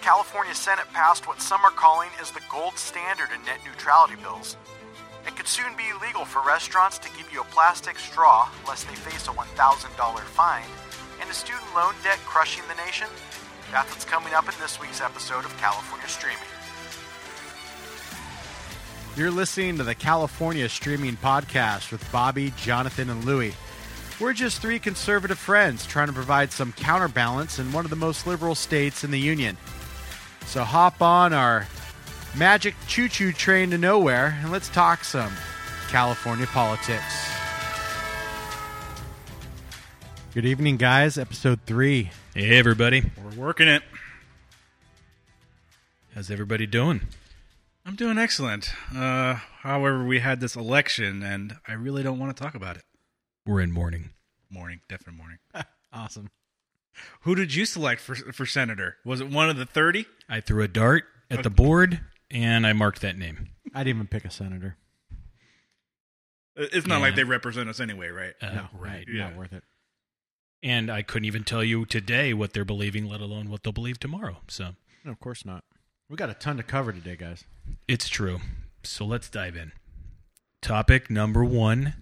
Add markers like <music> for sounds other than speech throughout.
California Senate passed what some are calling is the gold standard in net neutrality bills. It could soon be illegal for restaurants to give you a plastic straw lest they face a $1,000 fine, and a student loan debt crushing the nation? That's what's coming up in this week's episode of California Streaming. You're listening to the California Streaming Podcast with Bobby, Jonathan, and Louie. We're just three conservative friends trying to provide some counterbalance in one of the most liberal states in the Union. So hop on our magic choo choo train to nowhere and let's talk some California politics. Good evening, guys. Episode three. Hey, everybody. We're working it. How's everybody doing? I'm doing excellent. Uh, however, we had this election, and I really don't want to talk about it. We're in mourning. Morning, definite morning. <laughs> Awesome. Who did you select for for senator? Was it one of the thirty? I threw a dart at the board and I marked that name. I didn't even pick a senator. It's not Yeah. like they represent us anyway, right? Uh, no, right. Yeah. Not worth it. And I couldn't even tell you today what they're believing, let alone what they'll believe tomorrow. So No, of course not. We got a ton to cover today, guys. it's true. So let's dive in. Topic number one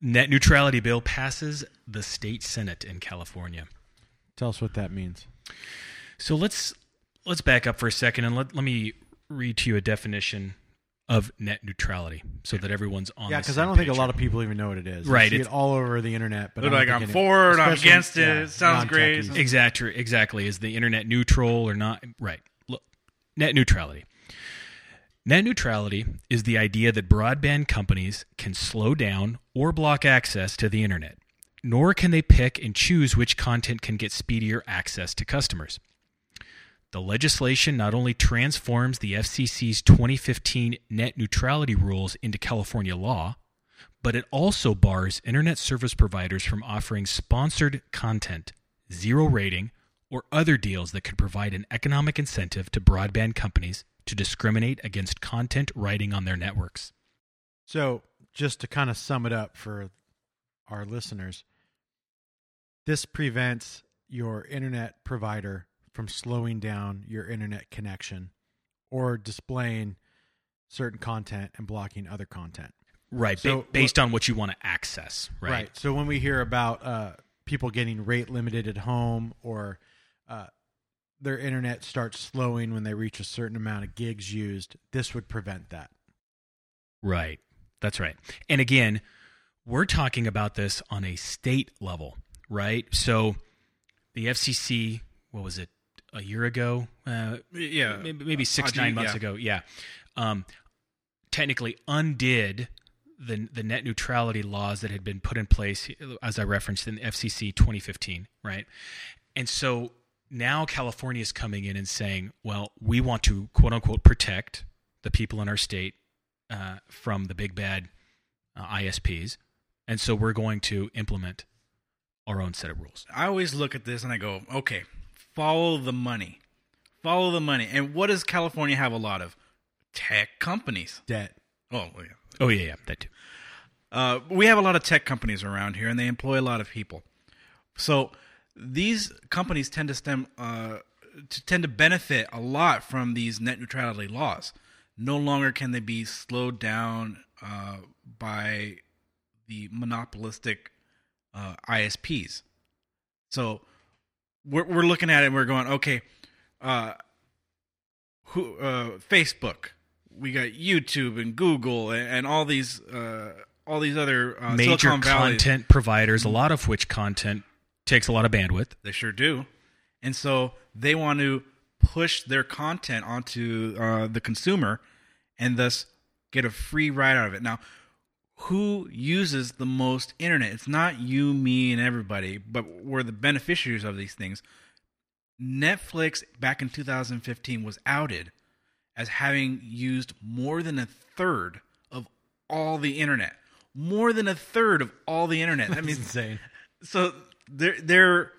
Net neutrality bill passes the state senate in California. Tell us what that means. So let's let's back up for a second and let, let me read to you a definition of net neutrality so that everyone's on Yeah, because I don't think a lot of people even know what it is. You Right, see it's- it all over the internet. But They're like, I'm for it, I'm against it, it sounds great. Exactly, exactly. Is the internet neutral or not? Right. Look, net neutrality. Net neutrality is the idea that broadband companies can slow down or block access to the internet, nor can they pick and choose which content can get speedier access to customers. The legislation not only transforms the FCC's 2015 net neutrality rules into California law, but it also bars internet service providers from offering sponsored content, zero rating, or other deals that could provide an economic incentive to broadband companies to discriminate against content writing on their networks. So, just to kind of sum it up for our listeners, this prevents your internet provider from slowing down your internet connection or displaying certain content and blocking other content. Right, So based on what you want to access, right? So when we hear about uh, people getting rate limited at home or uh, their internet starts slowing when they reach a certain amount of gigs used, this would prevent that. Right. That's right. And again, we're talking about this on a state level, right? So the FCC, what was it, a year ago? Uh, Yeah, maybe, maybe six, RG, nine months yeah. ago. Yeah. Um, technically undid the, the net neutrality laws that had been put in place, as I referenced in the FCC 2015, right? And so now California is coming in and saying, well, we want to quote unquote protect the people in our state uh, from the big bad uh, ISPs. And so we're going to implement our own set of rules. I always look at this and I go, okay, follow the money, follow the money. And what does California have a lot of? Tech companies. Debt. Oh, yeah. Oh, yeah, yeah, that too. Uh, we have a lot of tech companies around here, and they employ a lot of people. So these companies tend to stem uh, to tend to benefit a lot from these net neutrality laws. No longer can they be slowed down uh, by the monopolistic uh, ISPs. So we're we're looking at it and we're going, okay, uh, who uh, Facebook, we got YouTube and Google and, and all these uh, all these other uh, Major content providers, a lot of which content takes a lot of bandwidth. They sure do. And so they want to push their content onto uh, the consumer and thus get a free ride out of it. Now, who uses the most internet? It's not you, me, and everybody, but we're the beneficiaries of these things. Netflix back in 2015 was outed as having used more than a third of all the internet. More than a third of all the internet. That That's means insane. so they're they're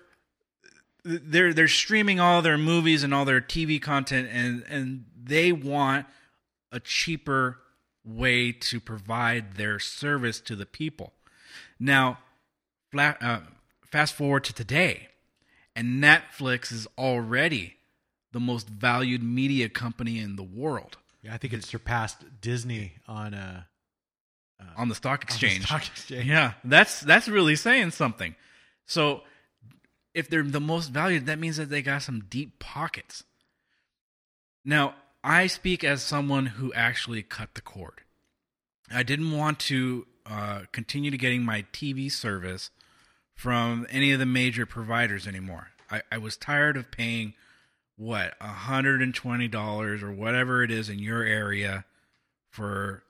they're they're streaming all their movies and all their TV content and and they want a cheaper way to provide their service to the people. Now, flat, uh, fast forward to today, and Netflix is already the most valued media company in the world Yeah, I think it surpassed Disney on uh, on the stock on the exchange. stock exchange. Yeah, that's that's really saying something. So, if they're the most valued, that means that they got some deep pockets. Now, I speak as someone who actually cut the cord. I didn't want to uh, continue to getting my TV service from any of the major providers anymore. I, I was tired of paying what $120 or whatever it is in your area for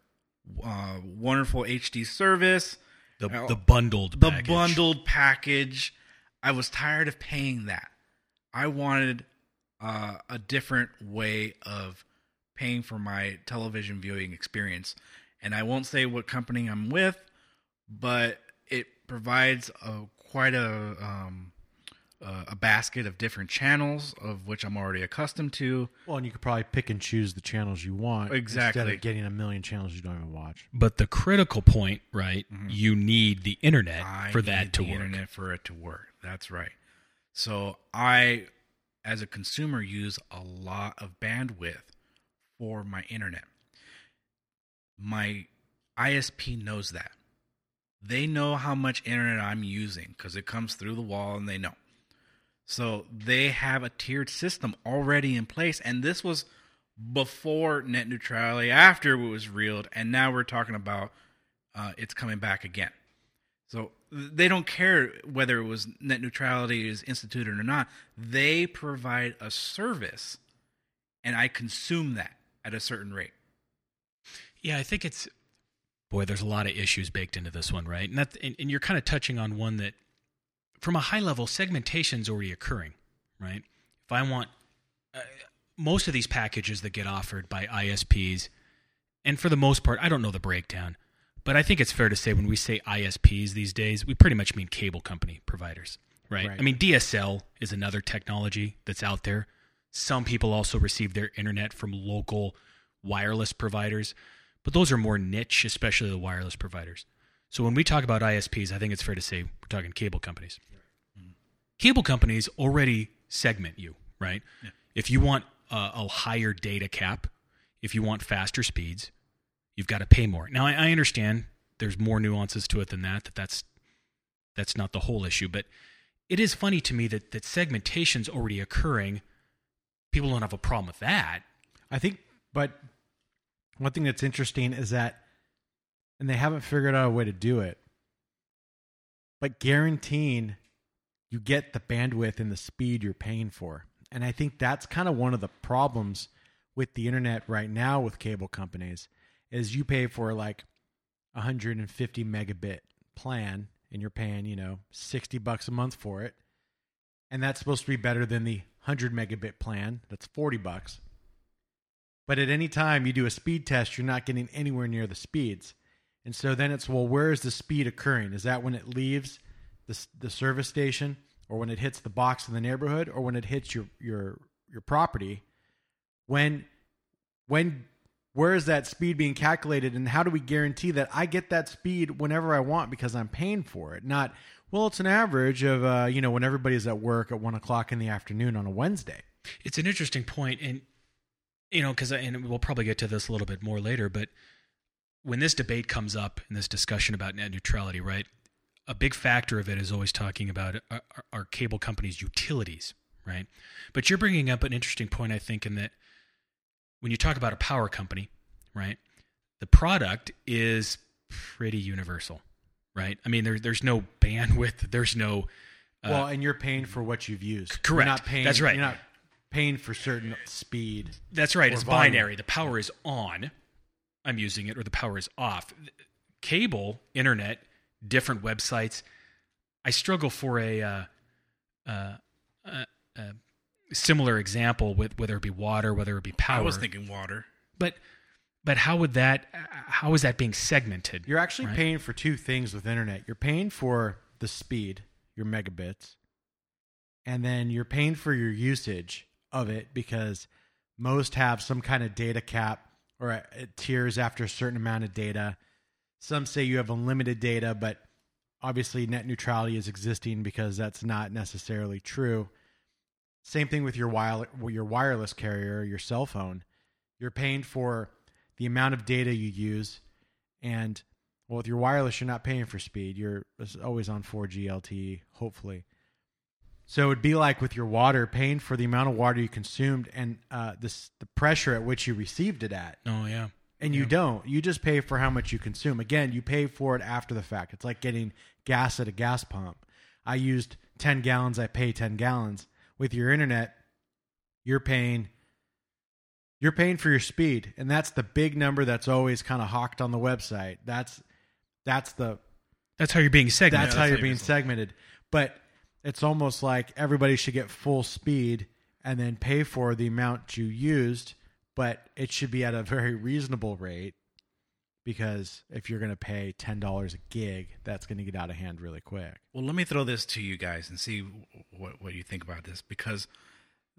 uh, wonderful HD service, The the bundled the package. bundled package. I was tired of paying that. I wanted uh, a different way of paying for my television viewing experience. And I won't say what company I'm with, but it provides a quite a um, uh, a basket of different channels of which I'm already accustomed to. Well, and you could probably pick and choose the channels you want Exactly. instead of getting a million channels you don't even watch. But the critical point, right? You need the internet Mm-hmm. I for that to the work. internet for it to work. That's right. So I, as a consumer, use a lot of bandwidth for my internet. My ISP knows that. They know how much internet I'm using because it comes through the wall and they know. So they have a tiered system already in place. And this was before net neutrality, after it was reeled. And now we're talking about uh, it's coming back again. So they don't care whether it was net neutrality is instituted or not. They provide a service, and I consume that at a certain rate. Yeah, I think it's boy. There's a lot of issues baked into this one, right? And that, and, and you're kind of touching on one that, from a high level, segmentation's already occurring, right? If I want uh, most of these packages that get offered by ISPs, and for the most part, I don't know the breakdown, but I think it's fair to say when we say ISPs these days, we pretty much mean cable company providers, right? Right. I mean, DSL is another technology that's out there. Some people also receive their internet from local wireless providers, but those are more niche, especially the wireless providers. So when we talk about ISPs, I think it's fair to say we're talking cable companies. Cable companies already segment you, right? If you want a, a higher data cap, if you want faster speeds, you've got to pay more. Now I, I understand there's more nuances to it than that. That that's that's not the whole issue, but it is funny to me that that segmentation's already occurring. People don't have a problem with that. I think, but one thing that's interesting is that, and they haven't figured out a way to do it, but guaranteeing you get the bandwidth and the speed you're paying for. And I think that's kind of one of the problems with the internet right now with cable companies is you pay for like 150 megabit plan and you're paying, you know, 60 bucks a month for it. And that's supposed to be better than the 100 megabit plan. That's 40 bucks. But at any time you do a speed test, you're not getting anywhere near the speeds. And so then it's, well, where is the speed occurring? Is that when it leaves the, the service station or when it hits the box in the neighborhood or when it hits your, your, your property? When, when, where is that speed being calculated and how do we guarantee that I get that speed whenever I want because I'm paying for it? Not, well, it's an average of, uh, you know, when everybody's at work at one o'clock in the afternoon on a Wednesday. It's an interesting point, and you know, because and we'll probably get to this a little bit more later, but when this debate comes up in this discussion about net neutrality, right? A big factor of it is always talking about our, our- our cable companies' utilities, right? But you're bringing up an interesting point, I think, in that when you talk about a power company, right, the product is pretty universal, right? I mean, there, there's no bandwidth, there's no well, and you're paying for what you've used. correct. You're not paying. That's right. You're not paying for certain speed. That's right. It's volume. binary. The power is on. I'm using it, or the power is off. Cable, internet, different websites. I struggle for a uh, uh, uh, uh, similar example with whether it be water, whether it be power. I was thinking water. but but how would that? How is that being segmented? You're actually Right. paying for two things with internet. You're paying for the speed, your megabits, and then you're paying for your usage of it because most have some kind of data cap or uh, it tiers after a certain amount of data. Some say you have unlimited data, but obviously net neutrality is existing because that's not necessarily true. Same thing with your wire, your wireless carrier, your cell phone. You're paying for the amount of data you use, and well, with your wireless, you're not paying for speed. You're always on 4G LTE, hopefully. So it'd be like with your water, paying for the amount of water you consumed and uh, this the pressure at which you received it at. Oh yeah. And you don't. You just pay for how much you consume. Again, you pay for it after the fact. It's like getting gas at a gas pump. I used 10 gallons, I pay 10 gallons. With your internet, you're paying you're paying for your speed, and that's the big number that's always kind of hawked on the website. That's that's the That's how you're being segmented. that's how you're being segmented. But it's almost like everybody should get full speed and then pay for the amount you used, but it should be at a very reasonable rate because if you're going to pay $10 a gig, that's going to get out of hand really quick. Well, let me throw this to you guys and see what what you think about this because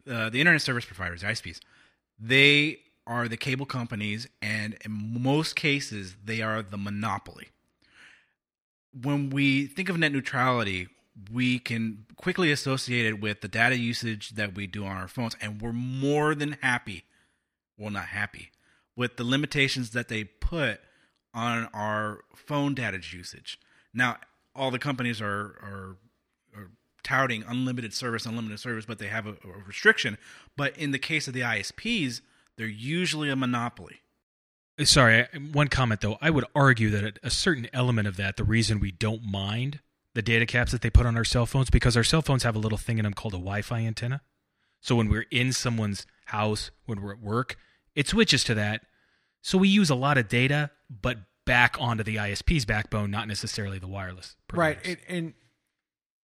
uh, the internet service providers, the ISPs, they are the cable companies, and in most cases, they are the monopoly. When we think of net neutrality, we can quickly associate it with the data usage that we do on our phones, and we're more than happy, well, not happy, with the limitations that they put on our phone data usage. Now, all the companies are are, are touting unlimited service, unlimited service, but they have a, a restriction. But in the case of the ISPs, they're usually a monopoly. Uh, sorry, one comment though. I would argue that a certain element of that, the reason we don't mind the data caps that they put on our cell phones, because our cell phones have a little thing in them called a Wi-Fi antenna. So when we're in someone's house, when we're at work, it switches to that. So we use a lot of data, but back onto the ISP's backbone, not necessarily the wireless. Providers. Right. And, and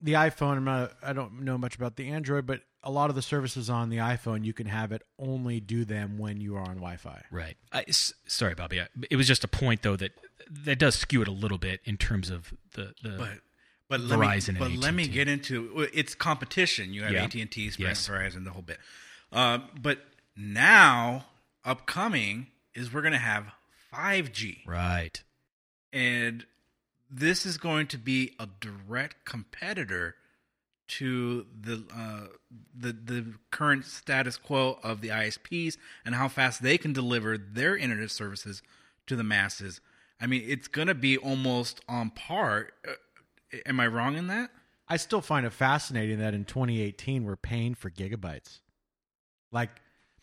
the iPhone, I'm not, I don't know much about the Android, but a lot of the services on the iPhone, you can have it only do them when you are on Wi-Fi. Right. I, s- sorry, Bobby. I, it was just a point though that that does skew it a little bit in terms of the the. But but Verizon let and me, but let me AT&T. get into it's competition. You have Yeah. AT and T, Sprint, Yes. Verizon, the whole bit. Uh, but now upcoming is we're going to have five G, right. and this is going to be a direct competitor to the uh, the the current status quo of the ISPs and how fast they can deliver their internet services to the masses. I mean, it's going to be almost on par. Uh, am I wrong in that? I still find it fascinating that in 2018 we're paying for gigabytes. Like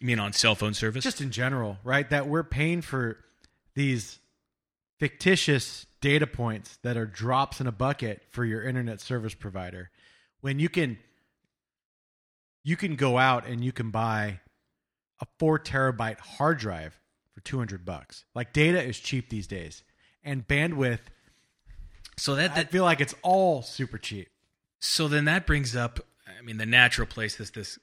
You mean on cell phone service? just in general, right? That we're paying for these fictitious data points that are drops in a bucket for your internet service provider when you can you can go out and you can buy a 4 terabyte hard drive for 200 bucks. Like data is cheap these days and bandwidth so that, I that feel like it's all super cheap. so then that brings up. I mean, the natural place this this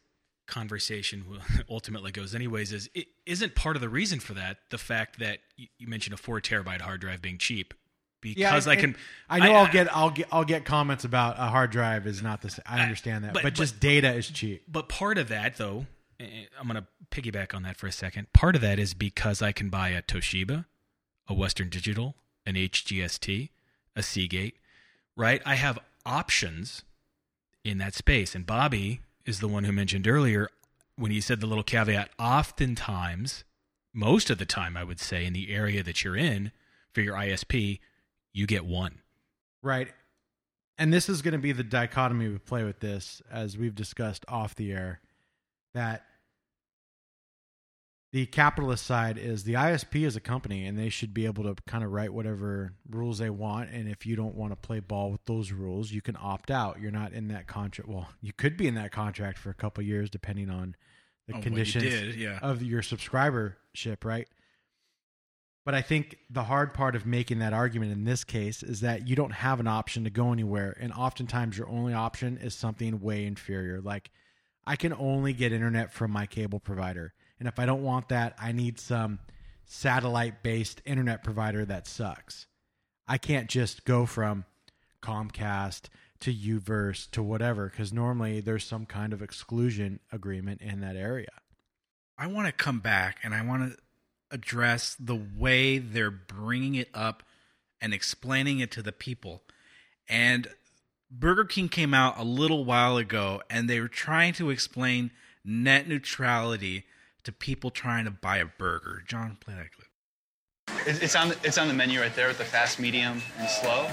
conversation <laughs> ultimately goes, anyways, is it isn't part of the reason for that the fact that you, you mentioned a four terabyte hard drive being cheap because I can. I know I, will get I'll get I'll get comments about a hard drive is not the same. I understand that, but- but, just data is cheap. But part of that, though, eh, I'm going to piggyback on that for a second. Part of that is because I can buy a Toshiba, a Western Digital, an HGST, a Seagate, right? I have options in that space. And Bobby is the one who mentioned earlier when he said the little caveat oftentimes, most of the time, I would say, in the area that you're in for your ISP, you get one. Right. And this is going to be the dichotomy we play with this, as we've discussed off the air, that the capitalist side is the ISP is a company and they should be able to kind of write whatever rules they want. And if you don't want to play ball with those rules, you can opt out. You're not in that contract. Well, you could be in that contract for a couple years, depending on the Oh, what you conditions did, yeah. of your subscribership, right? But I think the hard part of making that argument in this case is that you don't have an option to go anywhere. And oftentimes your only option is something way inferior. Like I can only get internet from my cable provider. And if I don't want that, I need some satellite based internet provider that sucks. I can't just go from Comcast to Uverse to whatever because normally there's some kind of exclusion agreement in that area. I want to come back and I want to address the way they're bringing it up and explaining it to the people. And Burger King came out a little while ago and they were trying to explain net neutrality to people trying to buy a burger. John, play that clip. It's it's on the, it's on the menu right there with the fast, medium, and slow.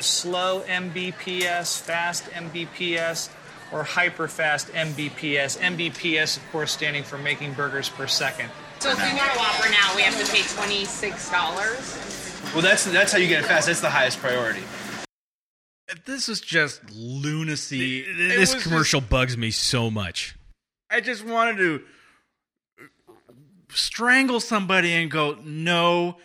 slow MBPS, fast MBPS, or hyper fast MBPS. MBPS, of course, standing for making burgers per second. So if we want a Whopper now, we have to pay twenty-six dollars. Well, that's that's how you get it fast. That's the highest priority. This is just lunacy. It This commercial just- bugs me so much. I just wanted to strangle somebody and go, no,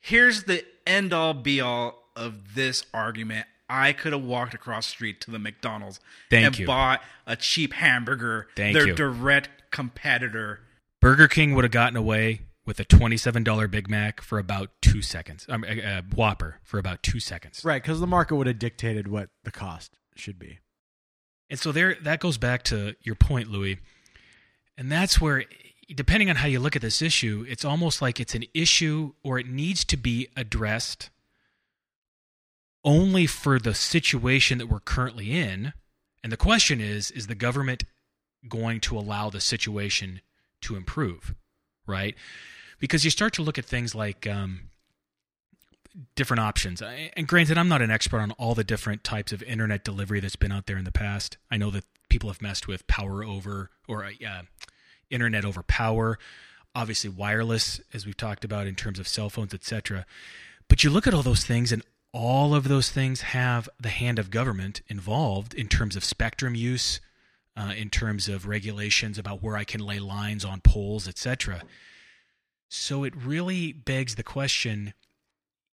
here's the end all be all of this argument. I could have walked across the street to the McDonald's Thank and you. bought a cheap hamburger, Thank their you. direct competitor. Burger King would have gotten away with a twenty-seven dollar Big Mac for about two seconds. Um, a, a Whopper for about two seconds. Right, because the market would have dictated what the cost should be. And so there, that goes back to your point, Louis. And that's where, depending on how you look at this issue, it's almost like it's an issue or it needs to be addressed only for the situation that we're currently in. And the question is is the government going to allow the situation to improve? Right? Because you start to look at things like um, different options. And granted, I'm not an expert on all the different types of internet delivery that's been out there in the past. I know that people have messed with power over or uh, internet over power, obviously wireless, as we've talked about in terms of cell phones, etc. But you look at all those things, and all of those things have the hand of government involved in terms of spectrum use, uh, in terms of regulations about where I can lay lines on poles, etc. So it really begs the question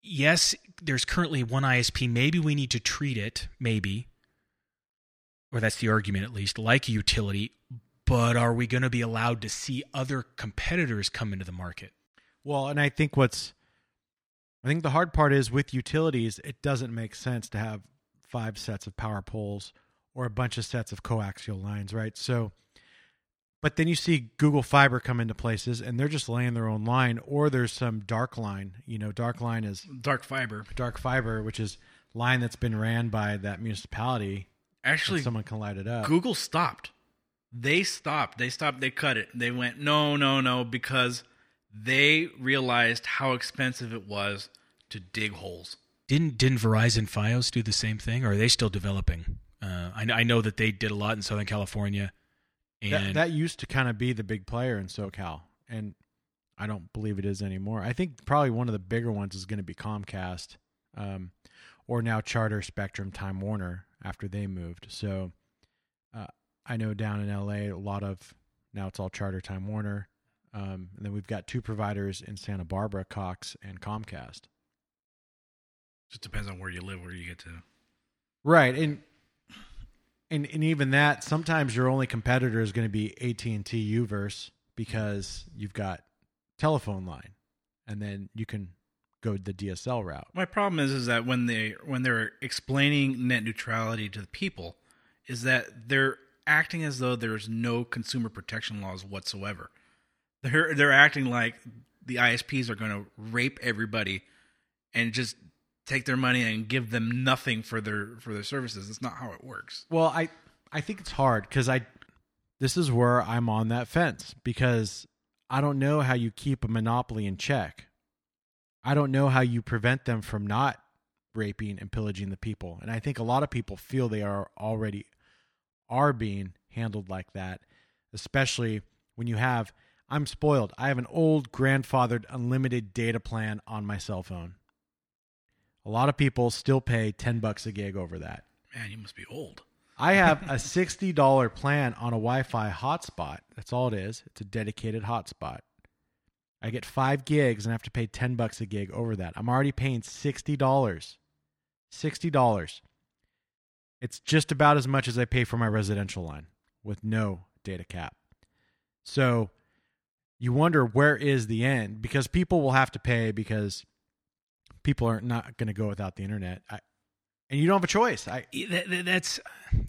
yes, there's currently one ISP. Maybe we need to treat it, maybe, or that's the argument at least, like a utility. But are we going to be allowed to see other competitors come into the market? Well, and I think what's I think the hard part is with utilities, it doesn't make sense to have five sets of power poles or a bunch of sets of coaxial lines, right? So but then you see Google Fiber come into places and they're just laying their own line or there's some dark line. You know, dark line is Dark fiber. dark fiber, which is line that's been ran by that municipality. Actually, someone can light it up. Google stopped. They stopped. They stopped. They cut it. They went, no, no, no, because they realized how expensive it was to dig holes. Didn't didn't Verizon FiOS do the same thing, or are they still developing? Uh, I, I know that they did a lot in Southern California, and that, that used to kind of be the big player in SoCal, and I don't believe it is anymore. I think probably one of the bigger ones is going to be Comcast, um, or now Charter, Spectrum, Time Warner after they moved. So I know down in LA, a lot of now it's all Charter, Time Warner, um, and then we've got two providers in Santa Barbara, Cox and Comcast. Just depends on where you live, where you get to. Right, and and and even that, sometimes your only competitor is going to be AT and T Uverse because you've got telephone line, and then you can go the DSL route. My problem is, is that when they when they're explaining net neutrality to the people, is that they're acting as though there's no consumer protection laws whatsoever. They're they're acting like the ISPs are going to rape everybody and just take their money and give them nothing for their for their services. That's not how it works. Well, I I think it's hard because I this is where I'm on that fence because I don't know how you keep a monopoly in check. I don't know how you prevent them from not raping and pillaging the people. And I think a lot of people feel they are already are being handled like that, especially when you have I'm spoiled. I have an old grandfathered unlimited data plan on my cell phone. A lot of people still pay 10 bucks a gig over that. Man, you must be old. I have a <laughs> $60 plan on a Wi Fi hotspot. That's all it is. It's a dedicated hotspot. I get five gigs and I have to pay 10 bucks a gig over that. I'm already paying $60. $60. It's just about as much as I pay for my residential line with no data cap. So you wonder where is the end because people will have to pay because people are not going to go without the internet. I, and you don't have a choice. I that, that- that's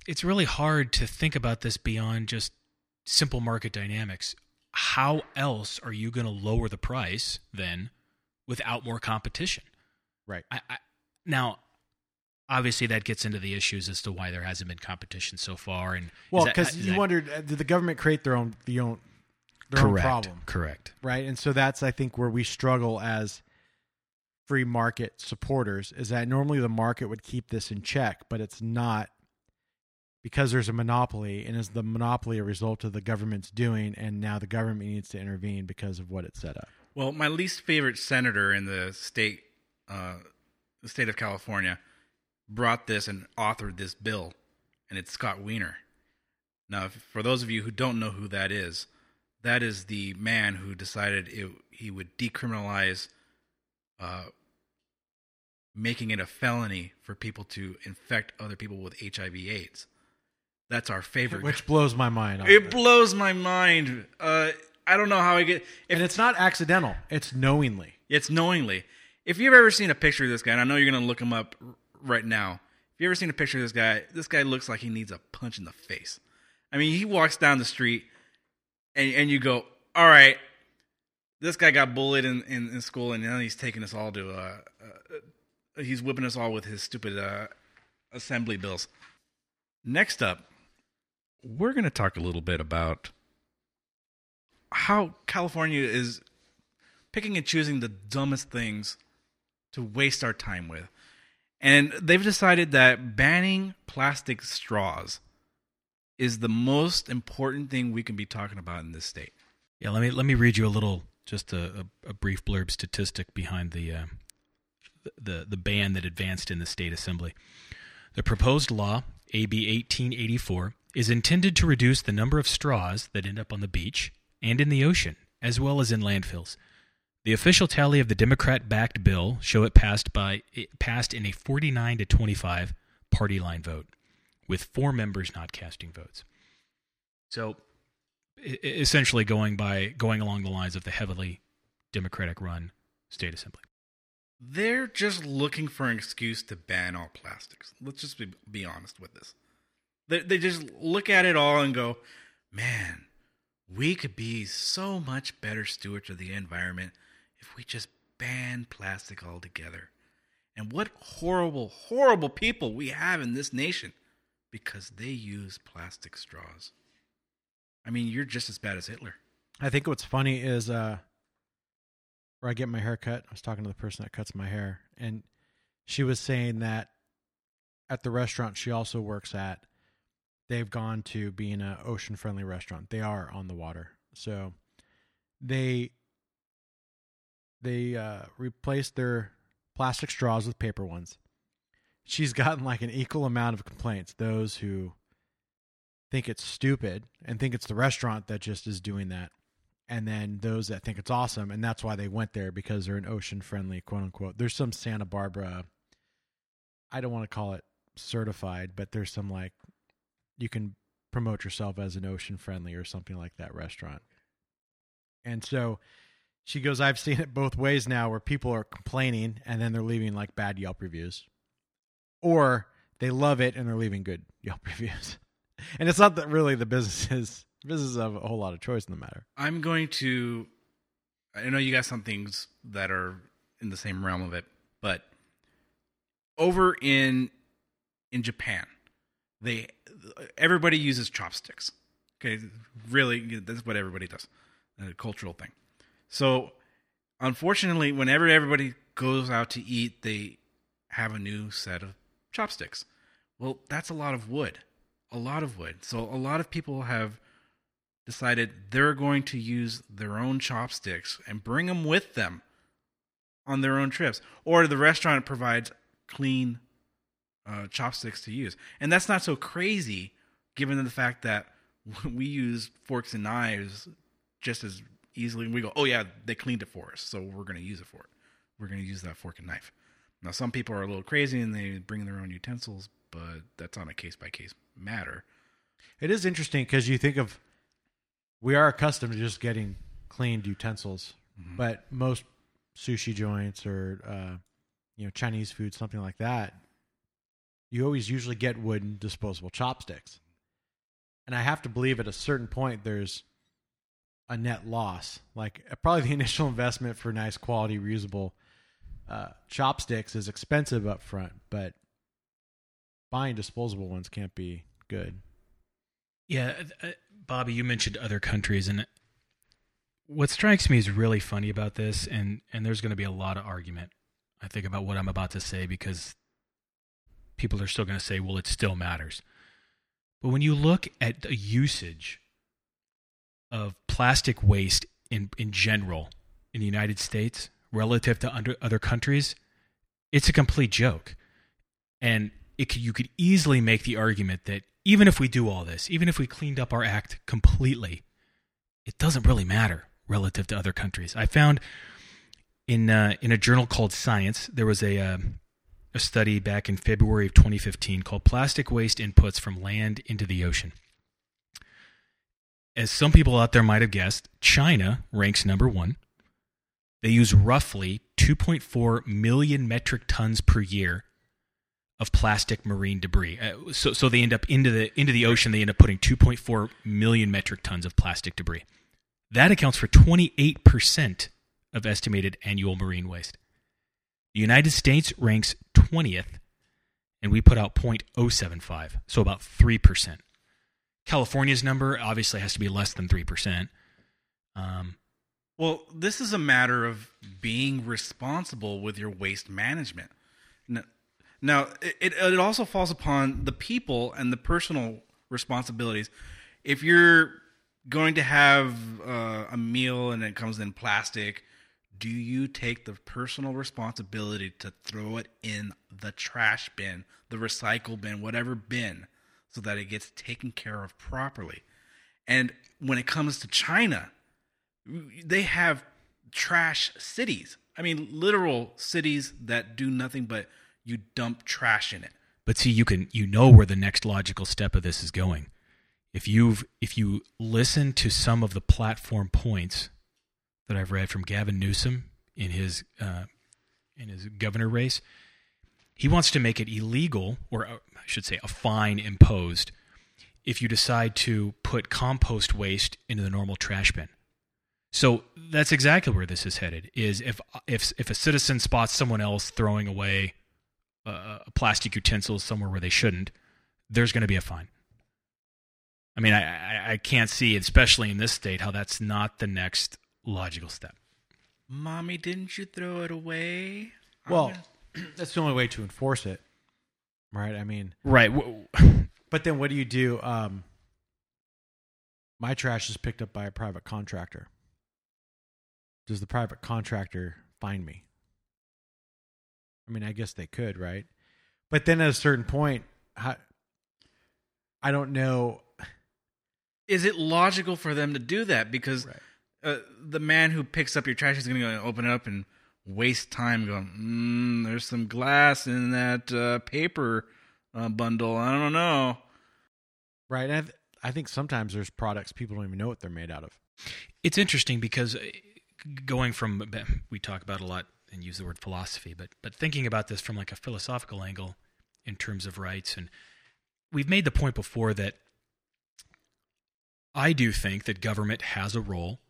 it's really hard to think about this beyond just simple market dynamics. How else are you going to lower the price then without more competition? right. I, I, now, obviously that gets into the issues as to why there hasn't been competition so far. And Well, because you that wondered, uh, did the government create their own the own their own problem, correct. right? And so that's I think where we struggle as free market supporters is that normally the market would keep this in check, but it's not because there's a monopoly, and is the monopoly a result of the government's doing, and now the government needs to intervene because of what it set up. Well, my least favorite senator in the state, uh, the state of California, brought this and authored this bill, and it's Scott Wiener. Now, for those of you who don't know who that is, that is the man who decided it, he would decriminalize uh, making it a felony for people to infect other people with HIV/AIDS. That's our favorite. Which blows my mind. it blows my mind. Uh, I don't know how I get. If and it's not accidental; it's knowingly. it's knowingly. If you've ever seen a picture of this guy, and I know you're going to look him up right now. If you've ever seen a picture of this guy, this guy looks like he needs a punch in the face. I mean, he walks down the street, and and you go, all right, this guy got bullied in, in, in school, and now he's taking us all to, uh, uh, he's whipping us all with his stupid uh, assembly bills. Next up, we're going to talk a little bit about how California is picking and choosing the dumbest things to waste our time with. And they've decided that banning plastic straws is the most important thing we can be talking about in this state. Yeah, let me let me read you a little, just a, a, a brief blurb statistic behind the, uh, the the ban that advanced in the state assembly. The proposed law, AB 1884, is intended to reduce the number of straws that end up on the beach and in the ocean, as well as in landfills. The official tally of the Democrat-backed bill show it passed by it passed in a 49 to 25 party line vote, with four members not casting votes. So essentially going by going along the lines of the heavily democratic run state assembly They're just looking for an excuse to ban all plastics. Let's just be, be honest with this. They, they just look at it all and go, man, we could be so much better stewards of the environment if we just ban plastic altogether. And what horrible, horrible people we have in this nation because they use plastic straws. I mean, you're just as bad as Hitler. I think what's funny is uh where I get my hair cut, I was talking to the person that cuts my hair, and she was saying that at the restaurant she also works at, they've gone to being a ocean friendly restaurant. They are on the water. So they they uh replaced their plastic straws with paper ones. She's <laughs> gotten like an equal amount of complaints. Those who think it's stupid and think it's the restaurant that just is doing that. And then those that think it's awesome, and that's why they went there because they're an ocean friendly, quote unquote. There's some Santa Barbara, I don't want to call it certified, but there's some like you can promote yourself as an ocean friendly or something like that restaurant. And so she goes, I've seen it both ways now where people are complaining and then they're leaving like bad Yelp reviews. Or they love it and they're leaving good <laughs> Yelp reviews. And it's not that really the businesses <laughs> businesses have a whole lot of choice in the matter. I'm going to. I know you got some things that are in the same realm of it, but over in in Japan, they everybody uses chopsticks. Okay, really, that's what everybody does. A cultural thing. So, unfortunately, whenever everybody goes out to eat, they have a new set of chopsticks. Well, that's a lot of wood. A lot of wood. So, a lot of people have decided they're going to use their own chopsticks and bring them with them on their own trips. Or the restaurant provides clean uh, chopsticks to use. And that's not so crazy given the fact that <laughs> we use forks and knives just as easily. We go, oh, yeah, they cleaned it for us, so we're going to use it for it. We're going to use that fork and knife. Now, some people are a little crazy and they bring their own utensils, but that's on a case by case matter. It is interesting because you think of we are accustomed to just getting cleaned utensils, but most sushi joints or uh, you know Chinese food, something like that, you always usually get wooden disposable chopsticks. And I have to believe at a certain point there's a net loss. Like uh, probably the <laughs> initial investment for nice quality reusable uh, chopsticks is expensive up front, but buying disposable ones can't be good. Yeah, uh, Bobby, you mentioned other countries, and what strikes me is really funny about this, and and there's going to be a lot of argument, I think, about what I'm about to say because people are still going to say, well, it still matters. But when you look at the usage of plastic waste in in general in the United States relative to under, other countries, it's a complete joke, and it could, you could easily make the argument that even if we do all this, even if we cleaned up our act completely, it doesn't really matter relative to other countries. I found in uh, in a journal called Science there was a uh, a study back in February of 2015 called "Plastic Waste Inputs from Land into the Ocean." As some people out there might have guessed, China ranks number one. They use roughly 2.4 million metric tons per year of plastic marine debris. Uh, so, so they end up into the into the ocean. They end up putting 2.4 million metric tons of plastic debris. That accounts for 28 percent of estimated annual marine waste. The United States ranks 20th, and we put out 0.075, so about three percent. California's number obviously has to be less than three percent. Um, Well, this is a matter of being responsible with your waste management. Now, it, it also falls upon the people and the personal responsibilities. If you're going to have uh, a meal and it comes in plastic, do you take the personal responsibility to throw it in the trash bin, the recycle bin, whatever bin, so that it gets taken care of properly? And when it comes to China, they have trash cities. I mean, literal cities that do nothing but you dump trash in it. But see, you can you know where the next logical step of this is going. If you've if you listen to some of the platform points that I've read from Gavin Newsom in his uh, in his governor race, he wants to make it illegal, or uh, I should say, a fine imposed if you decide to put compost waste into the normal trash bin. So that's exactly where this is headed. Is if if if a citizen spots someone else throwing away uh, plastic utensils somewhere where they shouldn't, there's going to be a fine. I mean, I, I I can't see, especially in this state, how that's not the next logical step. Mommy, didn't you throw it away? Well, <clears throat> that's the only way to enforce it, right? I mean, Right. <laughs> but then what do you do? Um, my trash is picked up by a private contractor. Does the private contractor find me? I mean, I guess they could, right? But then at a certain point, how, I don't know. <sighs> Is it logical for them to do that? Because Right. uh, the man who picks up your trash is going to go open it up and waste time going, mm, there's some glass in that uh, paper uh, bundle. I don't know. Right. And I, th- I think sometimes there's products people don't even know what they're made out of. It's interesting because uh, going from we talk about a lot and use the word philosophy, but but thinking about this from like a philosophical angle in terms of rights, and we've made the point before that I do think that government has a role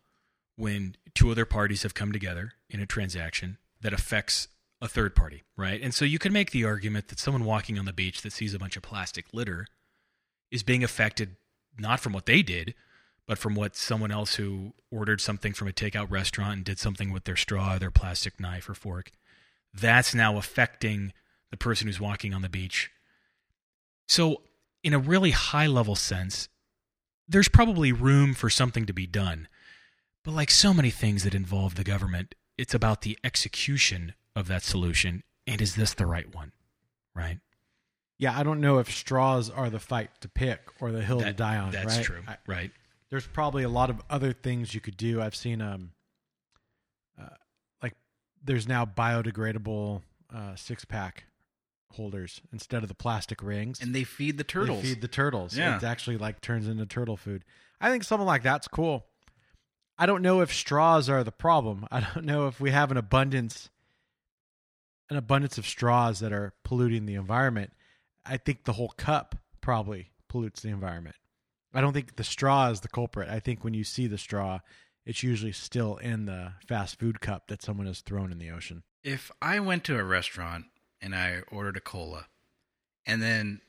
when two other parties have come together in a transaction that affects a third party, right? And so you can make the argument that someone walking on the beach that sees a bunch of plastic litter is being affected not from what they did, but from what someone else who ordered something from a takeout restaurant and did something with their straw, their plastic knife or fork, that's now affecting the person who's walking on the beach. So, in a really high level sense, there's probably room for something to be done. But like so many things that involve the government, it's about the execution of that solution. And is this the right one? Right? Yeah, I don't know if straws are the fight to pick or the hill to die on. That's right? true. I- right. there's probably a lot of other things you could do. I've seen um, uh, like there's now biodegradable uh, six pack holders instead of the plastic rings. And they feed the They turtles. feed the turtles. Yeah. It actually like turns into turtle food. I think something like that's cool. I don't know if straws are the problem. I don't know if we have an abundance an abundance of straws that are polluting the environment. I think the whole cup probably pollutes the environment. I don't think the straw is the culprit. I think when you see the straw, it's usually still in the fast food cup that someone has thrown in the ocean. if I went to a restaurant and I ordered a cola, and then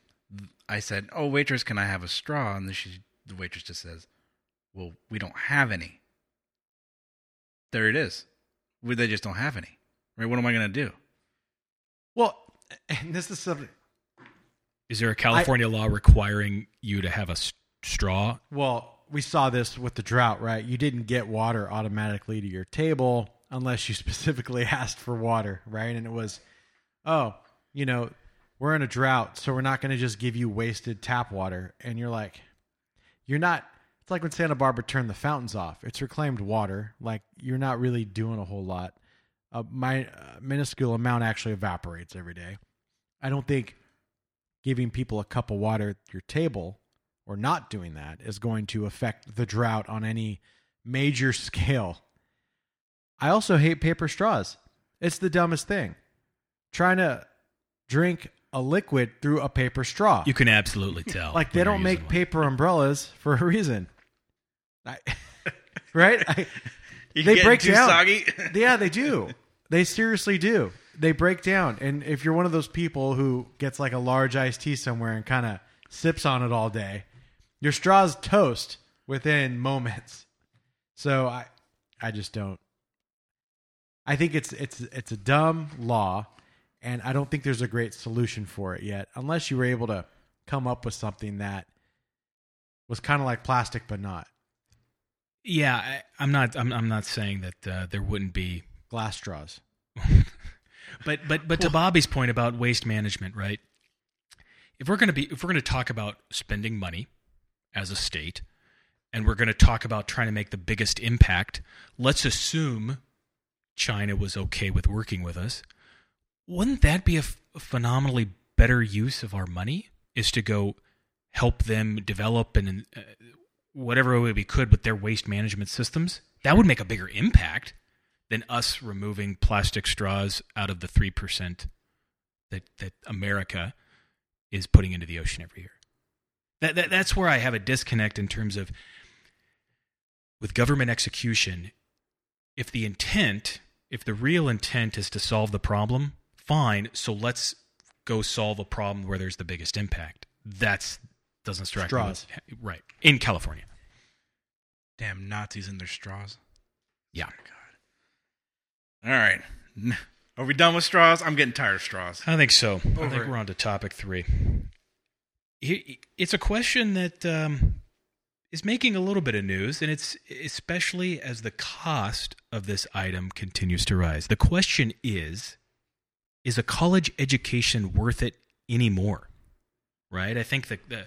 I said, "Oh, waitress, can I have a straw?" And she, the waitress just says, "Well, we don't have any." There it is. We, they just don't have any. Right? What am I going to do? Well, <laughs> and this is something. Is there a California law requiring you to have a s- straw? Well, we saw this with the drought, right? You didn't get water automatically to your table unless you <laughs> specifically asked for water, right? And it was, oh, you know, we're in a drought, so we're not going to just give you wasted tap water. And you're like, you're not. It's like when Santa Barbara turned the fountains off. It's reclaimed water. Like you're not really doing a whole lot. Uh, my uh, minuscule amount actually evaporates every day. I don't think giving people a cup of water at your table or not doing that is going to affect the drought on any major <laughs> scale. I also hate paper straws. It's the dumbest thing. Trying to drink a liquid through a paper straw. You can absolutely tell. <laughs> like they don't make one. paper umbrellas for a reason. I, <laughs> right? I, <laughs> they break down. soggy? <laughs> yeah, they do. They seriously do. They break down. And if you're one of those people who gets like a large iced tea somewhere and kind of sips on it all day, your straw's toast within moments. So I I just don't I think it's it's it's a dumb law and I don't think there's a great solution for it yet unless you were able to come up with something that was kind of like plastic but not Yeah, I, I'm not. I'm, I'm not saying that uh, there wouldn't be <laughs> glass straws. But but but to Bobby's point about waste management, right? If we're going to be if we're going to talk about spending money as a state and we're going to talk about trying to make the biggest impact, let's assume China was okay with working with us. Wouldn't that be a, f- a phenomenally better use of our money is to go help them develop and uh, whatever way we could with their waste management systems? That would make a bigger impact than us removing plastic straws out of the 3% that, that America is putting into the ocean every year. That, that, that's where I have a disconnect in terms of with government execution. If the intent, if the real intent is to solve the problem, fine. So let's go solve a problem where there's the biggest impact. That's doesn't strike me Straws. as- right in California. Damn Nazis and their straws. Yeah. All right. Are we done with straws? I'm getting tired of straws. I think so. I think it. we're on to topic three. It's a question that um, is making a little bit of news, and it's especially as the cost of this item continues to rise. The question is Is a college education worth it anymore? Right? I think that the,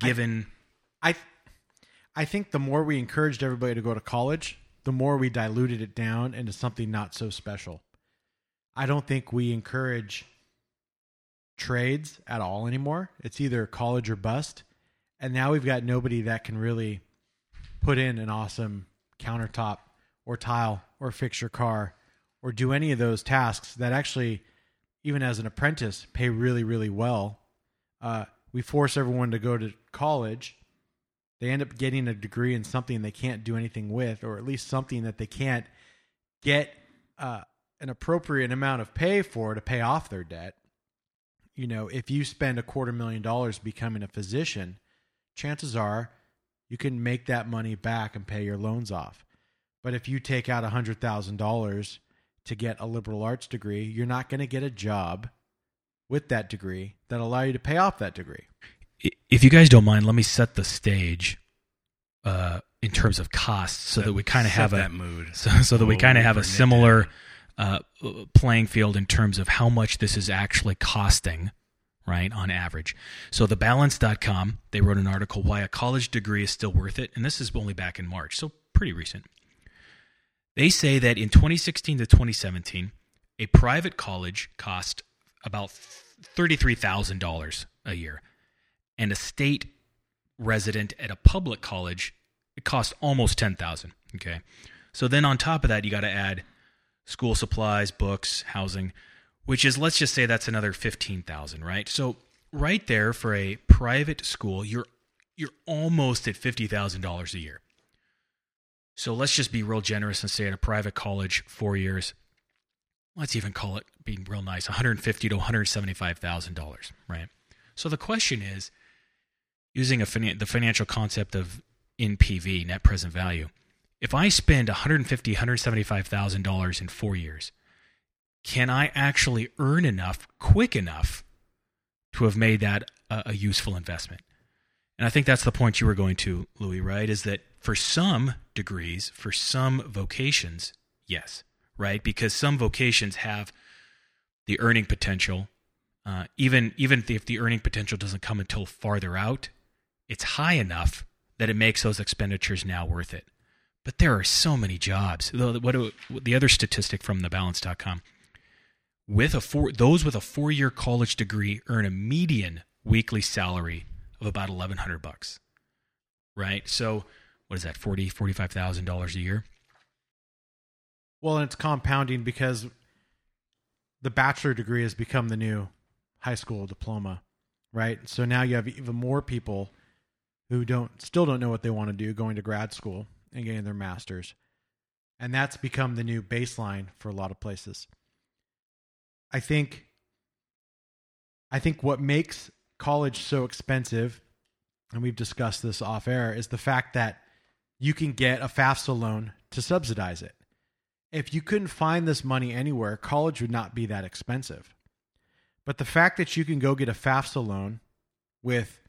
given. I I think the more we encouraged everybody to go to college, the more we diluted it down into something not so special. I don't think we encourage trades at all anymore. It's either college or bust. And now we've got nobody that can really put in an awesome countertop or tile or fix your car or do any of those tasks that actually, even as an apprentice, pay really, really well. Uh, we force everyone to go to college they end up getting a degree in something they can't do anything with, or at least something that they can't get uh, an appropriate amount of pay for to pay off their debt. You know, if you spend a quarter million dollars becoming a physician, chances are you can make that money back and pay your loans off. But if you take out a hundred thousand dollars to get a liberal arts degree, you're not going to get a job with that degree that allow you to pay off that degree. If you guys don't mind, let me set the stage uh, in terms of costs so that we kind of have a that mood. <laughs> so, so that we Oh, kind of have a similar uh, playing field in terms of how much this is actually costing, right, on average. So, thebalance.com, they wrote an article, Why a College Degree is Still Worth It. And this is only back in March, so pretty recent. They say that in 2016 to 2017, a private college cost about $33,000 a year, and a state resident at a public college, it costs almost 10000 Okay. So then on top of that, you got to add school supplies, books, housing, which is let's just say that's another 15,000, right? So right there for a private school, you're you're almost at $50,000 a year. So let's just be real generous and say at a private college 4 years, let's even call it being real nice, 150 to 175,000 dollars, right? So the question is, using a finan- the financial concept of NPV, net present value, if I spend 150, 175,000 dollars in four years, can I actually earn enough quick enough to have made that a, a useful investment? And I think that's the point you were going to, Louis, right? Is that for some degrees, for some vocations, yes, right? Because some vocations have the earning potential. Uh, even even if the earning potential doesn't come until farther out, it's high enough that it makes those expenditures now worth it. But there are so many jobs. The- What the other statistic from thebalance.com with a four those with a four year college degree earn a median weekly salary of about eleven hundred bucks. Right? So what is that, forty, forty five thousand dollars a year? Well, and it's compounding because the bachelor degree has become the new high school diploma, right? So now you have even more people who don't still don't know what they want to do going to grad school and getting their masters. And that's become the new baseline for a lot of places. I think I think what makes college so expensive and we've discussed this off air is the fact that you can get a FAFSA loan to subsidize it if you couldn't find this money anywhere, college would not be that expensive. But the fact that you can go get a FAFSA loan with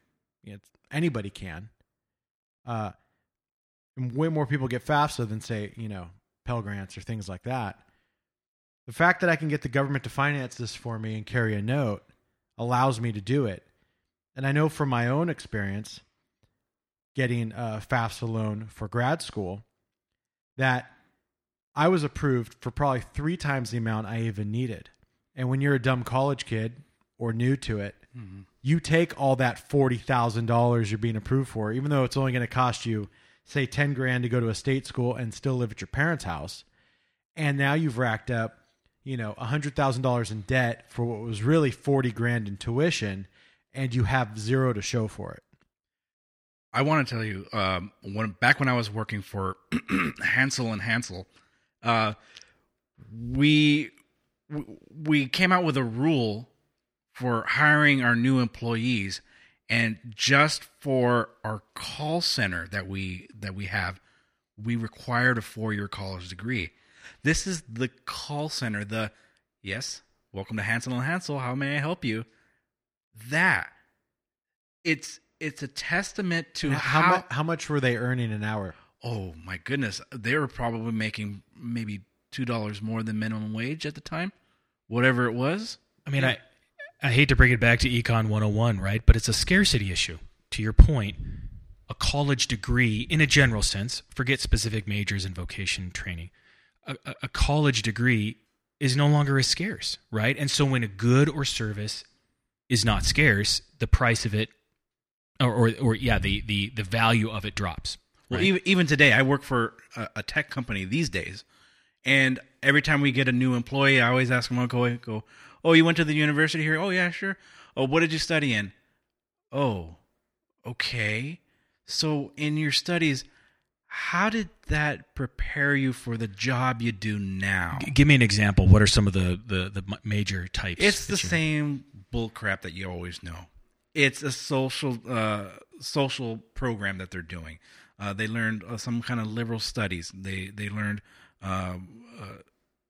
you know, anybody can, uh, and way more people get FAFSA than say you know Pell Grants or things like that. The fact that I can get the government to finance this for me and carry a note allows me to do it. And I know from my own experience getting a FAFSA loan for grad school that I was approved for probably three times the amount I even needed. And when you're a dumb college kid or new to it, you take all that forty thousand dollars you're being approved for, even though it's only going to cost you, say, ten grand to go to a state school and still live at your parents' house. And now you've racked up, you know, a hundred thousand dollars in debt for what was really forty grand in tuition, and you have zero to show for it. I want to tell you, um, when back when I was working for <clears throat> Hansel and Hansel, uh, we we came out with a rule for hiring our new employees, and just for our call center that we that we have, we required a four year college degree. This is the call center. The yes, welcome to Hansel and Hansel. How may I help you? That it's it's a testament to how, how, mu- how much were they earning an hour? Oh my goodness they were probably making maybe two dollars more than minimum wage at the time whatever it was I mean, I I hate to bring it back to Econ 101, right? But it's a scarcity issue. To your point, a college degree, in a general sense, forget specific majors and vocation training, a, a- college degree is no longer as scarce, right? And so when a good or service is not scarce, the price of it, or, or, or yeah, the, the, the value of it drops. Well right? even, even today i work for a, a tech company these days and every time we get a new employee i always ask them i'll go, go oh you went to the university here oh yeah sure oh what did you study in oh okay so in your studies how did that prepare you for the job you do now G- Give me an example. What are some of the, the, the major types? It's the you- same bull crap that you always know. It's a social uh, social program that they're doing. Uh, they learned uh, some kind of liberal studies. They they learned uh, uh,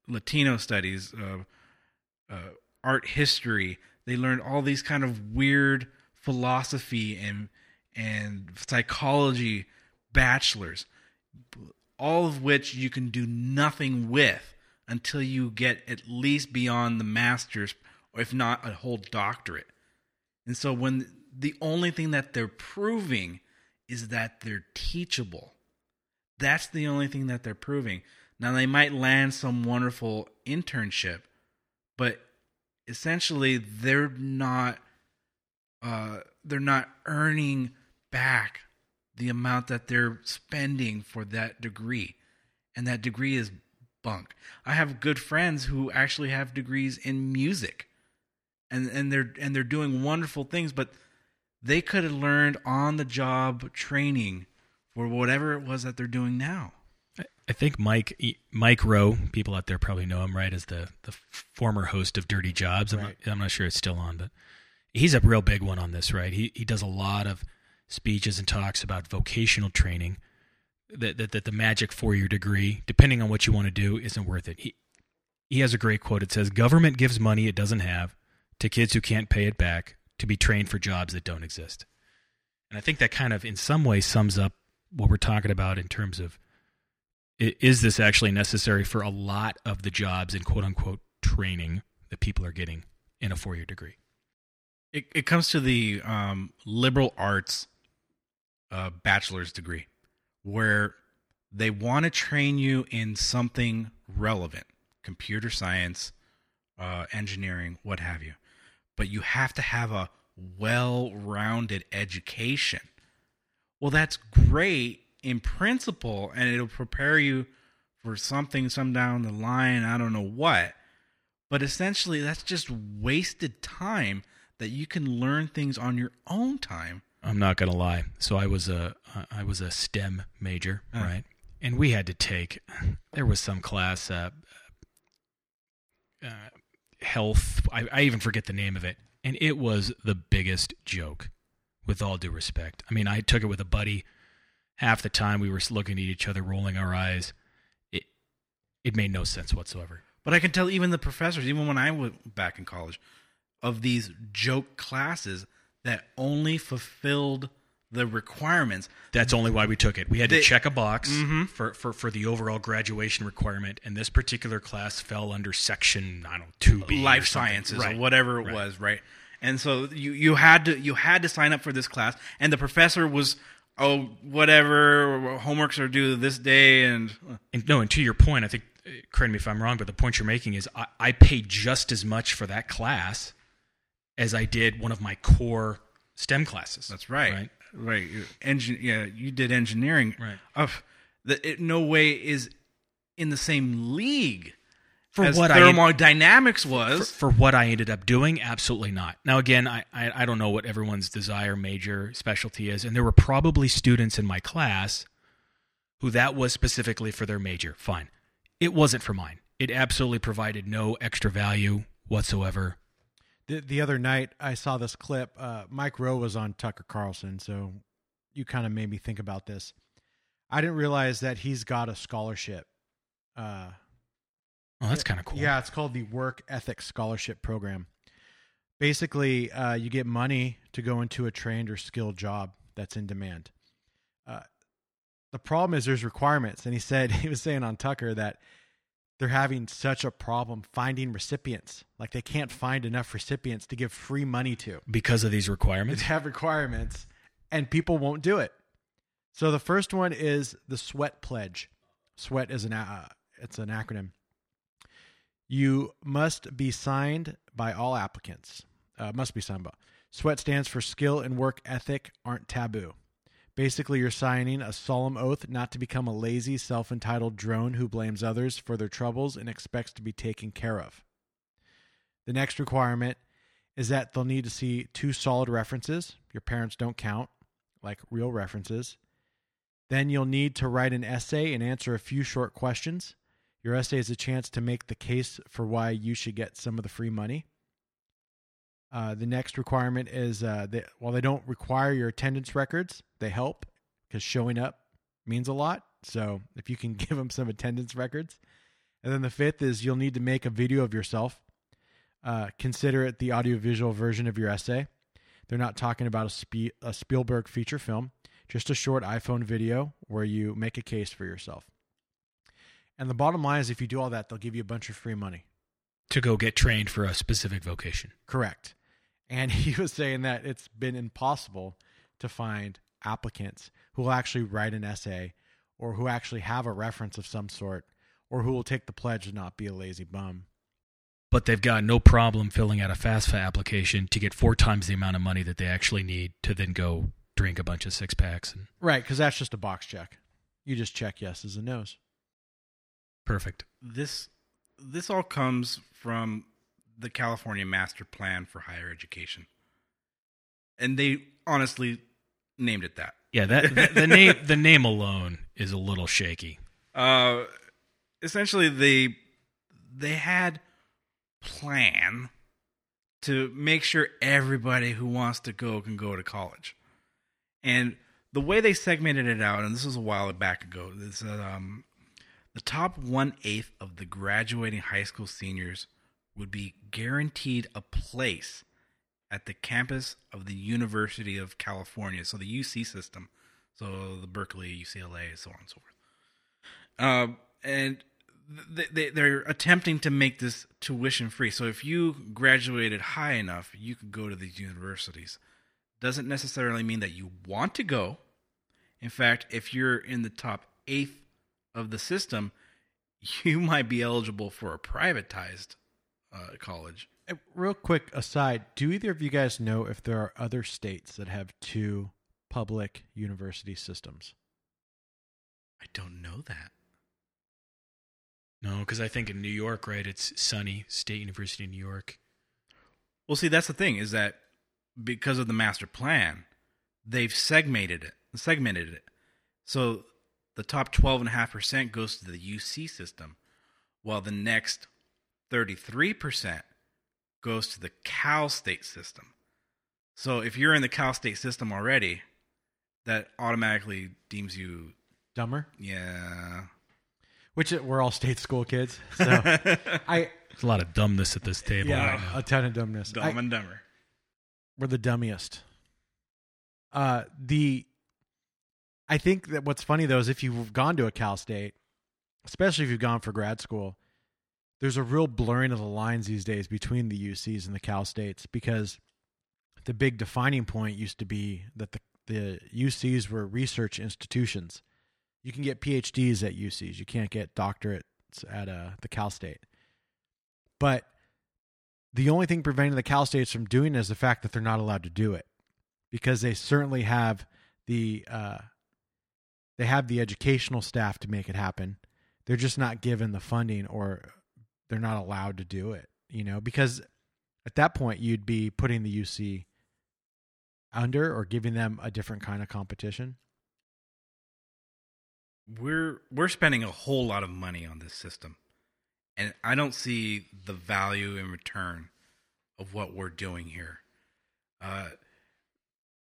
Latino studies, uh, uh, art history. They learned all these kind of weird philosophy and and psychology bachelors all of which you can do nothing with until you get at least beyond the master's, or if not a whole doctorate. And so when the only thing that they're proving is that they're teachable, that's the only thing that they're proving. Now they might land some wonderful internship, but essentially they're not uh, they're not earning back the amount that they're spending for that degree. And that degree is bunk. I have good friends who actually have degrees in music. And and they're and they're doing wonderful things but they could have learned on the job training for whatever it was that they're doing now I think Mike Mike Rowe, people out there probably know him, right, as the the former host of Dirty Jobs. I'm, Right. not, I'm not sure it's still on, but he's a real big one on this, right? He he does a lot of speeches and talks about vocational training. That that, that the magic four year degree, depending on what you want to do, isn't worth it. He he has a great quote. It says, "Government gives money it doesn't have to kids who can't pay it back to be trained for jobs that don't exist." And I think that kind of, in some way, sums up what we're talking about in terms of is this actually necessary for a lot of the jobs in quote unquote training that people are getting in a four year degree? It, it comes to the um, liberal arts uh, bachelor's degree, where they want to train you in something relevant computer science, uh, engineering, what have you. But you have to have a well rounded education. Well, that's great in principle, and it'll prepare you for something some down the line. I don't know what. But essentially, that's just wasted time that you can learn things on your own time. I'm not gonna lie. So I was a I was a STEM major, Uh. right? And we had to take there was some class uh, uh, health. I, I even forget the name of it, and it was the biggest joke. With all due respect, I mean, I took it with a buddy. Half the time we were looking at each other, rolling our eyes. It it made no sense whatsoever. But I can tell even the professors, even when I went back in college, of these joke classes that only fulfilled the requirements. That's only why we took it. We had to They- check a box Mhm. for, for, for the overall graduation requirement, and this particular class fell under section I don't know two B life sciences right. or whatever it Right. was, right? And so you you had to you had to sign up for this class, and the professor was oh whatever homeworks are due this day, and And no, and to your point, I think uh, correct me if I'm wrong, but the point you're making is I, I paid just as much for that class as I did one of my core STEM classes. that's right, Right. Right. Yeah, you did engineering, Right. Of that, it no way is in the same league For as what I thermodynamics for, was. for what I ended up doing, absolutely not. Now, again, I, I, I don't know what everyone's desire, major, specialty is, and there were probably students in my class who that was specifically for their major. Fine. It wasn't for mine. It absolutely provided no extra value whatsoever. The, the other night, I saw this clip. Uh, Mike Rowe was on Tucker Carlson, so you kind of made me think about this. I didn't realize that he's got a scholarship. Uh, Oh, that's kind of cool. Yeah, it's called the Work Ethics Scholarship Program. Basically, uh, you get money to go into a trained or skilled job that's in demand. Uh, the problem is there's requirements, and he said <laughs> he was saying on Tucker that they're having such a problem finding recipients. Like they can't find enough recipients to give free money to. Because of these requirements. They have requirements, and people won't do it. So the first one is the Sweat Pledge. Sweat is an uh, it's an acronym. You must be signed by all applicants. Uh, must be signed by. Sweat stands for skill and work ethic aren't taboo. Basically, you're signing a solemn oath not to become a lazy, self entitled drone who blames others for their troubles and expects to be taken care of. The next requirement is that they'll need to see two solid references. Your parents don't count, like real references. Then you'll need to write an essay and answer a few short questions. Your essay is a chance to make the case for why you should get some of the free money. Uh, the next requirement is uh, that while they don't require your attendance records, they help because showing up means a lot. So if you can <laughs> give them some attendance records. And then the fifth is you'll need to make a video of yourself. Uh, consider it the audiovisual version of your essay. They're not talking about a, Spe- a Spielberg feature film, just a short iPhone video where you make a case for yourself. And the bottom line is if you do all that, they'll give you a bunch of free money. to go get trained for a specific vocation. Correct. And <laughs> he was saying that it's been impossible to find applicants who will actually write an essay or who actually have a reference of some sort or who will take the pledge to not be a lazy bum. But they've got no problem filling out a FAFSA application to get four times the amount of money that they actually need to then go drink a bunch of six packs. And Right, because that's just a box check. You just check yeses and nos. perfect. this this all comes from the California Master Plan for Higher Education, and they honestly named it that. Yeah, that the, the <laughs> name the name alone is a little shaky. Uh, essentially, they they had plan to make sure everybody who wants to go can go to college. And the way they segmented it out, and this was a while back ago, is um, the top one eighth of the graduating high school seniors would be guaranteed a place at the campus of the University of California, so the UC system, so the Berkeley, UCLA, so on and so forth. Um, and they, they're attempting to make this tuition free. So if you graduated high enough, you could go to these universities. Doesn't necessarily mean that you want to go. In fact, if you're in the top eighth of the system, <laughs> you might be eligible for a privatized uh, college. Real quick aside, do either of you guys know if there are other states that have two public university systems? I don't know that. No, because I think in New York, right, it's SUNY State University of New York. Well, see, that's the thing is that because of the master plan, they've segmented it, segmented it. So the top 12.5% goes to the UC system, while the next 33% goes to the Cal State system. So if you're in the Cal State system already, that automatically deems you, Dumber? yeah. Which we're all state school kids. So <laughs> I There's a lot of dumbness at this table yeah, right a ton of dumbness. Dumb I- and dumber. we're the dummiest. Uh, the I think that what's funny though is if you've gone to a Cal State, especially if you've gone for grad school, there's a real blurring of the lines these days between the UCs and the Cal States because the big defining point used to be that the the UCs were research institutions. You can get PhDs at UCs, you can't get doctorates at uh, the Cal State. But the only thing preventing the Cal States from doing it is the fact that they're not allowed to do it, because they certainly have the uh, they have the educational staff to make it happen. They're just not given the funding, or they're not allowed to do it. You know, because at that point you'd be putting the UC under or giving them a different kind of competition. we're we're spending a whole lot of money on this system and i don't see the value in return of what we're doing here uh,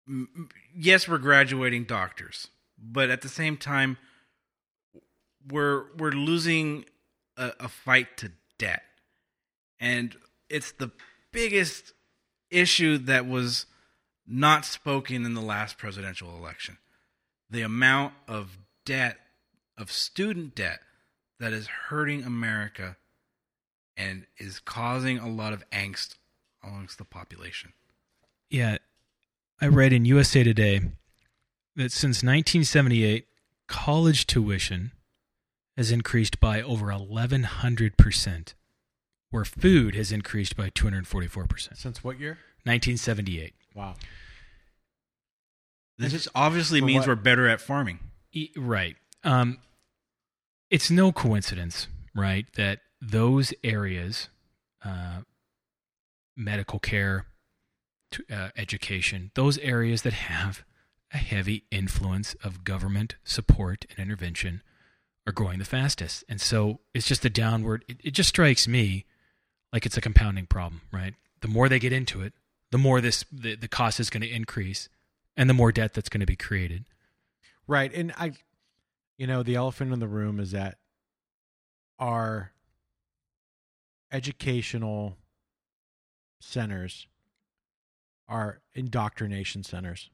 m- yes we're graduating doctors but at the same time we're we're losing a, a fight to debt and it's the biggest issue that was not spoken in the last presidential election the amount of debt of student debt that is hurting America and is causing a lot of angst amongst the population. Yeah, I read in USA Today that since 1978, college tuition has increased by over 1,100%, where food has increased by 244%. Since what year? 1978. Wow. This just obviously For means what? we're better at farming. E- Right. Um, it's no coincidence, right, that those areas, uh, medical care, to, uh, education, those areas that have a heavy influence of government support and intervention are growing the fastest. And so it's just a downward, it, it just strikes me like it's a compounding problem, right? The more they get into it, the more this the, the cost is going to increase and the more debt that's going to be created. Right. And I, you know, the elephant in the room is that our educational centers are indoctrination centers.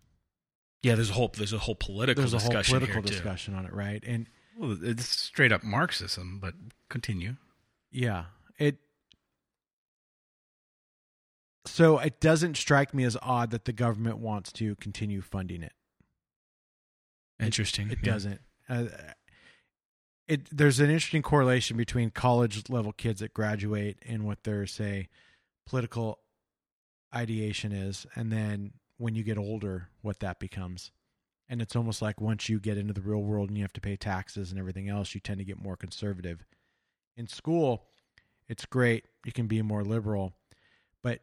Yeah, there's a whole there's a whole political There's a whole discussion political here, too. discussion on it, right? And Well, it's straight up Marxism, but continue. yeah, it. So it doesn't strike me as odd that the government wants to continue funding it. Interesting. It yeah. doesn't. Uh, it there's an interesting correlation between college level kids that graduate and what their say political ideation is, and then when you get older, what that becomes. And it's almost like once you get into the real world and you have to pay taxes and everything else, you tend to get more conservative. In school, it's great; you can be more liberal, but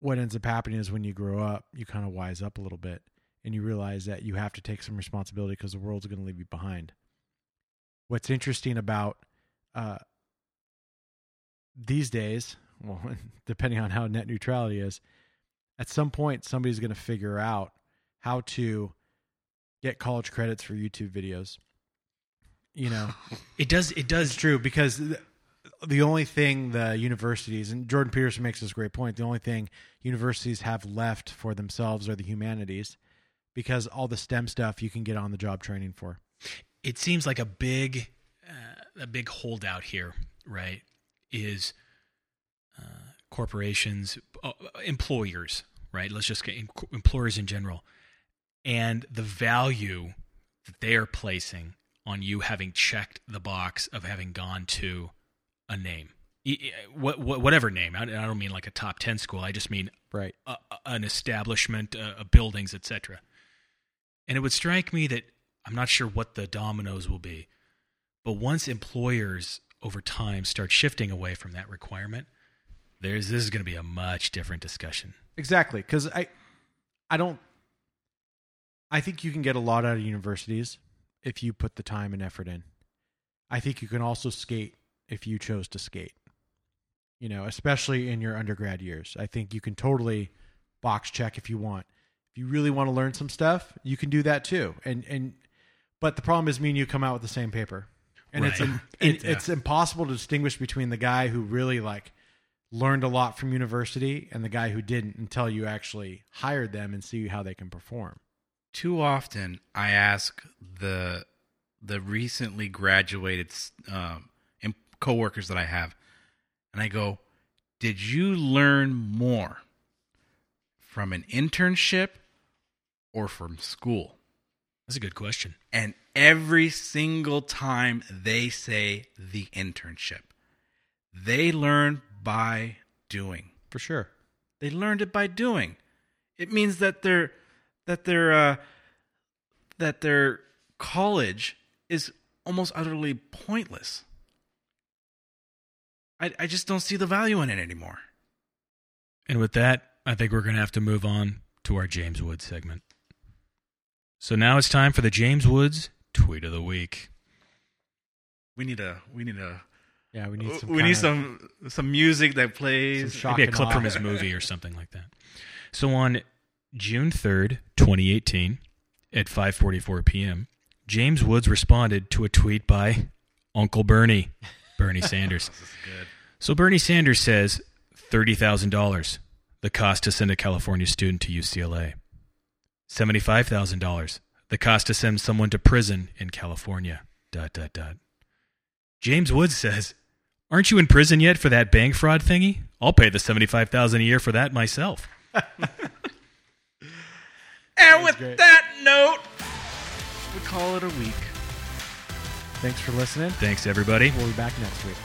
what ends up happening is when you grow up, you kind of wise up a little bit and you realize that you have to take some responsibility because the world's going to leave you behind. What's interesting about uh, these days, <laughs> well, depending on how net neutrality is, at some point somebody's going to figure out how to get college credits for YouTube videos. You know, <laughs> It does. It it's does. true because the, the only thing the universities and Jordan Peterson makes this great point. The only thing universities have left for themselves are the humanities, because all the STEM stuff you can get on the job training for. It seems like a big, uh, a big holdout here, right? Is uh, corporations, uh, employers, right? Let's just get em- employers in general, and the value that they are placing on you having checked the box of having gone to a name, what, what, whatever name. I don't mean like a top ten school. I just mean Right. a, a- an establishment, uh, uh, buildings, etc. And it would strike me that I'm not sure what the dominoes will be, but once employers over time start shifting away from that requirement, there's this is going to be a much different discussion. Exactly, because I, I don't. I think you can get a lot out of universities if you put the time and effort in. I think you can also skate if you chose to skate. You know, especially in your undergrad years, I think you can totally box check if you want. If you really want to learn some stuff, you can do that too. And and, but the problem is, me and you come out with the same paper, and it's Right. im- <laughs> it, it's impossible to distinguish between the guy who really like learned a lot from university and the guy who didn't until you actually hired them and see how they can perform. Too often, I ask the the recently graduated um, coworkers that I have, and I go, "Did you learn more from an internship or from school?" That's a good question. And every single time they say the internship, they learn by doing. For sure. They learned it by doing. It means that their that their uh, that their college is almost utterly pointless. I I just don't see the value in it anymore. And with that, I think we're going to have to move on to our James Woods segment. So now it's time for the James Woods tweet of the week. We need a we need a Yeah, we need some. we kinda- need some some music that plays. shock Maybe a clip awe. from his movie or something like that. So on June 3rd, 2018, at 5:44 p.m., James Woods responded to a tweet by Uncle Bernie, Bernie <laughs> Sanders. This is good. So Bernie Sanders says $30,000 the cost to send a California student to UCLA. $75,000 the cost to send someone to prison in California. Dot dot dot. James Woods says, "Aren't you in prison yet for that bank fraud thingy? I'll pay the 75,000 a year for that myself." <laughs> And with great. that note, we call it a week. Thanks for listening. Thanks everybody. We'll be back. Next week.